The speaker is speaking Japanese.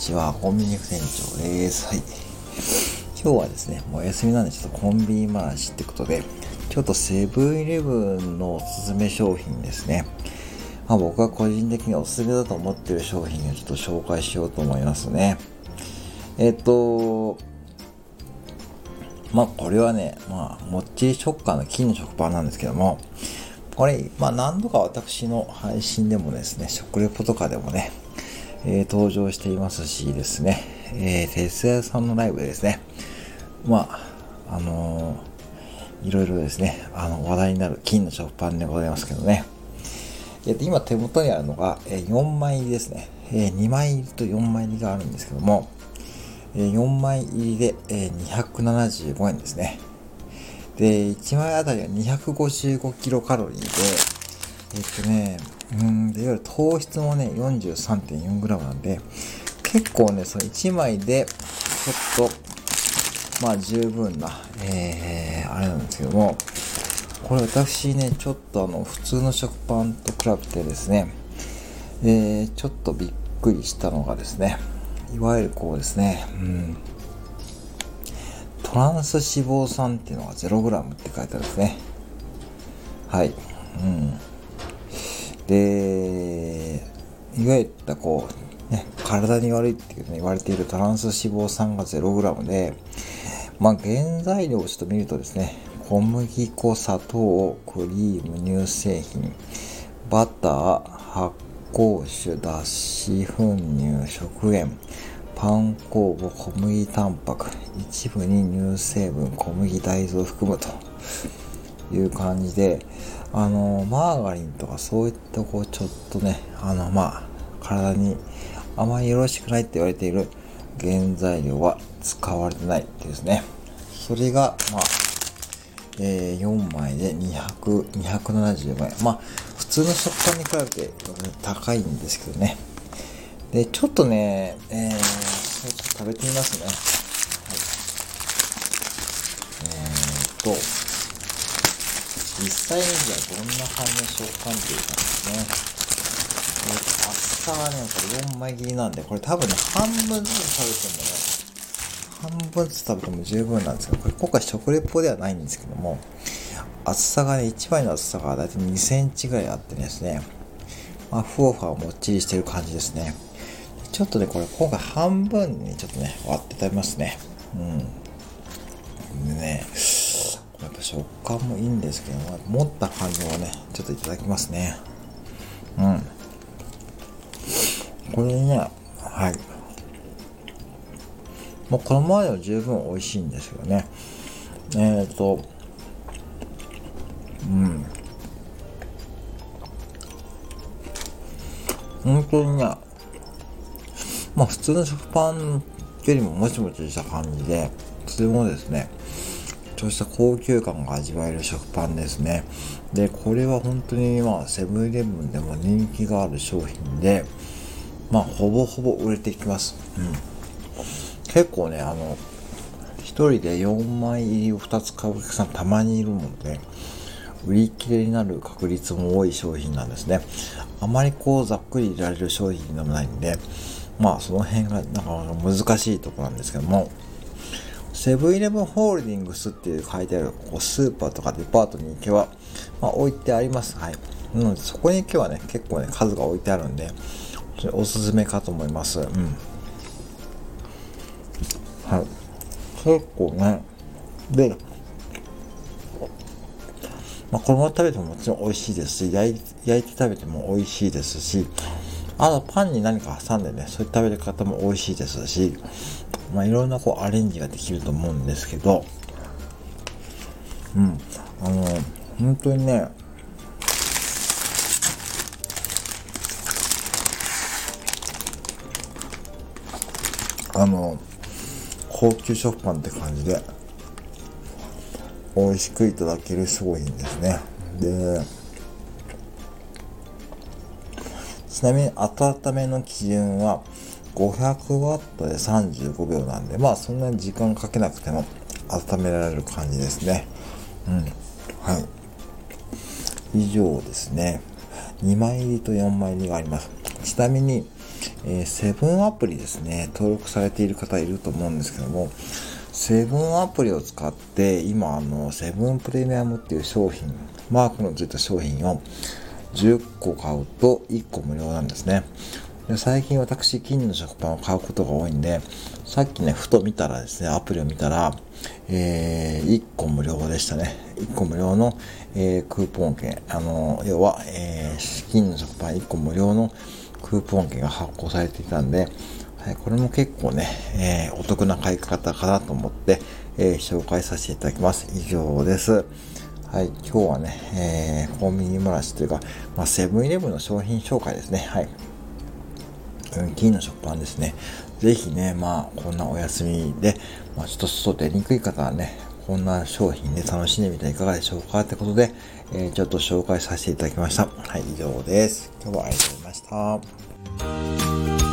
ちは、コンビニ店長です。はい。今日はですね、もう休みなんでちょっとコンビニ回しってことで、ちょっとセブンイレブンのおすすめ商品ですね。まあ、僕が個人的におすすめだと思ってる商品をちょっと紹介しようと思いますね。えっと、まあこれはね、まあもっちり食感の金の食パンなんですけども、これ、まあ何度か私の配信でもですね、食レポとかでもね、えー、登場していますしですね、えー、哲也さんのライブでですね、まあ、あのー、いろいろですね、あの、話題になる金の食パンでございますけどね。えっー、今手元にあるのが、えー、4枚入りですね。えー、2枚入りと4枚入りがあるんですけども、えー、4枚入りで、えー、275円ですね。で、1枚あたりは255キロカロリーで、えっとね、うんで、いわゆる糖質もね、43.4g なんで、結構ね、その1枚で、ちょっと、まあ十分な、えー、あれなんですけども、これ私ね、ちょっとあの、普通の食パンと比べてですね、えー、ちょっとびっくりしたのがですね、いわゆるこうですね、うん、トランス脂肪酸っていうのが 0g って書いてあるんですね。はい。うん。で、いわゆるこう、ね、体に悪いっていう、ね、言われているトランス脂肪酸が 0g で、まあ、原材料をちょっと見るとですね、小麦粉、砂糖、クリーム、乳製品、バター、発酵酒、脱脂粉乳、食塩、パン酵母、小麦タンパク、一部に乳成分、小麦大豆を含むと。いう感じで、あの、マーガリンとかそういったこう、ちょっとね、あの、まあ、体にあまりよろしくないって言われている原材料は使われてないですね。それが、まあ、えー、4枚で200、275円。まあ、普通の食パンに比べて高いんですけどね。で、ちょっとね、えー、ちょっと食べてみますね。はい。えー、と、実際にじゃあどんな感じの食感っていうかですね。えー、厚さはね、これ4枚切りなんで、これ多分ね、半分ずつ食べてもね、半分ずつ食べても十分なんですけど、これ今回食レポではないんですけども、厚さがね、1枚の厚さがだいたい2センチぐらいあってですね、まあ、ふわふわもっちりしてる感じですね。ちょっとね、これ今回半分にちょっとね、割って食べますね。うん。でね、食感もいいんですけど、持った感じをね、ちょっといただきますね。うん。これね、はい。もうこのままでも十分美味しいんですけどね。えっ、ー、と、うん。本当にね、まあ普通の食パンよりももちもちした感じで、とてもですね、ちょっとした高級感が味わえる食パンですね。で、これは本当にまあセブンイレブンでも人気がある商品で、まあほぼほぼ売れていきます。うん。結構ね、あの、1人で4枚入りを2つ買うお客さんたまにいるので、売り切れになる確率も多い商品なんですね。あまりこうざっくり入れられる商品でもないんで、まあその辺がなかなか難しいとこなんですけども、セブンイレブンホールディングスっていう書いてあるこうスーパーとかデパートに行けば、まあ、置いてあります。はい。なのでそこに行けばね、結構ね、数が置いてあるんで、おすすめかと思います。うん。はい。結構ね、で、まあ、このまま食べてももちろん美味しいですし、焼いて食べても美味しいですし、あとパンに何か挟んでね、そういう食べる方も美味しいですし、まあいろんなこうアレンジができると思うんですけど、うん、あの、本当にね、あの、高級食パンって感じで、美味しくいただける商品ですね。で、ちなみに温めの基準は 500W で35秒なんで、まあそんなに時間かけなくても温められる感じですね。うん。はい。以上ですね。2枚入りと4枚入りがあります。ちなみに、えー、セブンアプリですね、登録されている方いると思うんですけども、セブンアプリを使って、今、あの、セブンプレミアムっていう商品、マークのついた商品を10個買うと1個無料なんですね。で最近私、金の食パンを買うことが多いんで、さっきね、ふと見たらですね、アプリを見たら、えー、1個無料でしたね。1個無料の、えー、クーポン券。あの、要は、えー、金の食パン1個無料のクーポン券が発行されていたんで、はい、これも結構ね、えー、お得な買い方かなと思って、えー、紹介させていただきます。以上です。はい、今日はね、えー、コンビニ漏らしというか、まあ、セブンイレブンの商品紹介ですね。はい。うん金の食パンですね。ぜひね、まあ、こんなお休みで、まあ、ちょっと外出にくい方はね、こんな商品で楽しんでみてはいかがでしょうかってことで、えー、ちょっと紹介させていただきました。はい、以上です。今日はありがとうございました。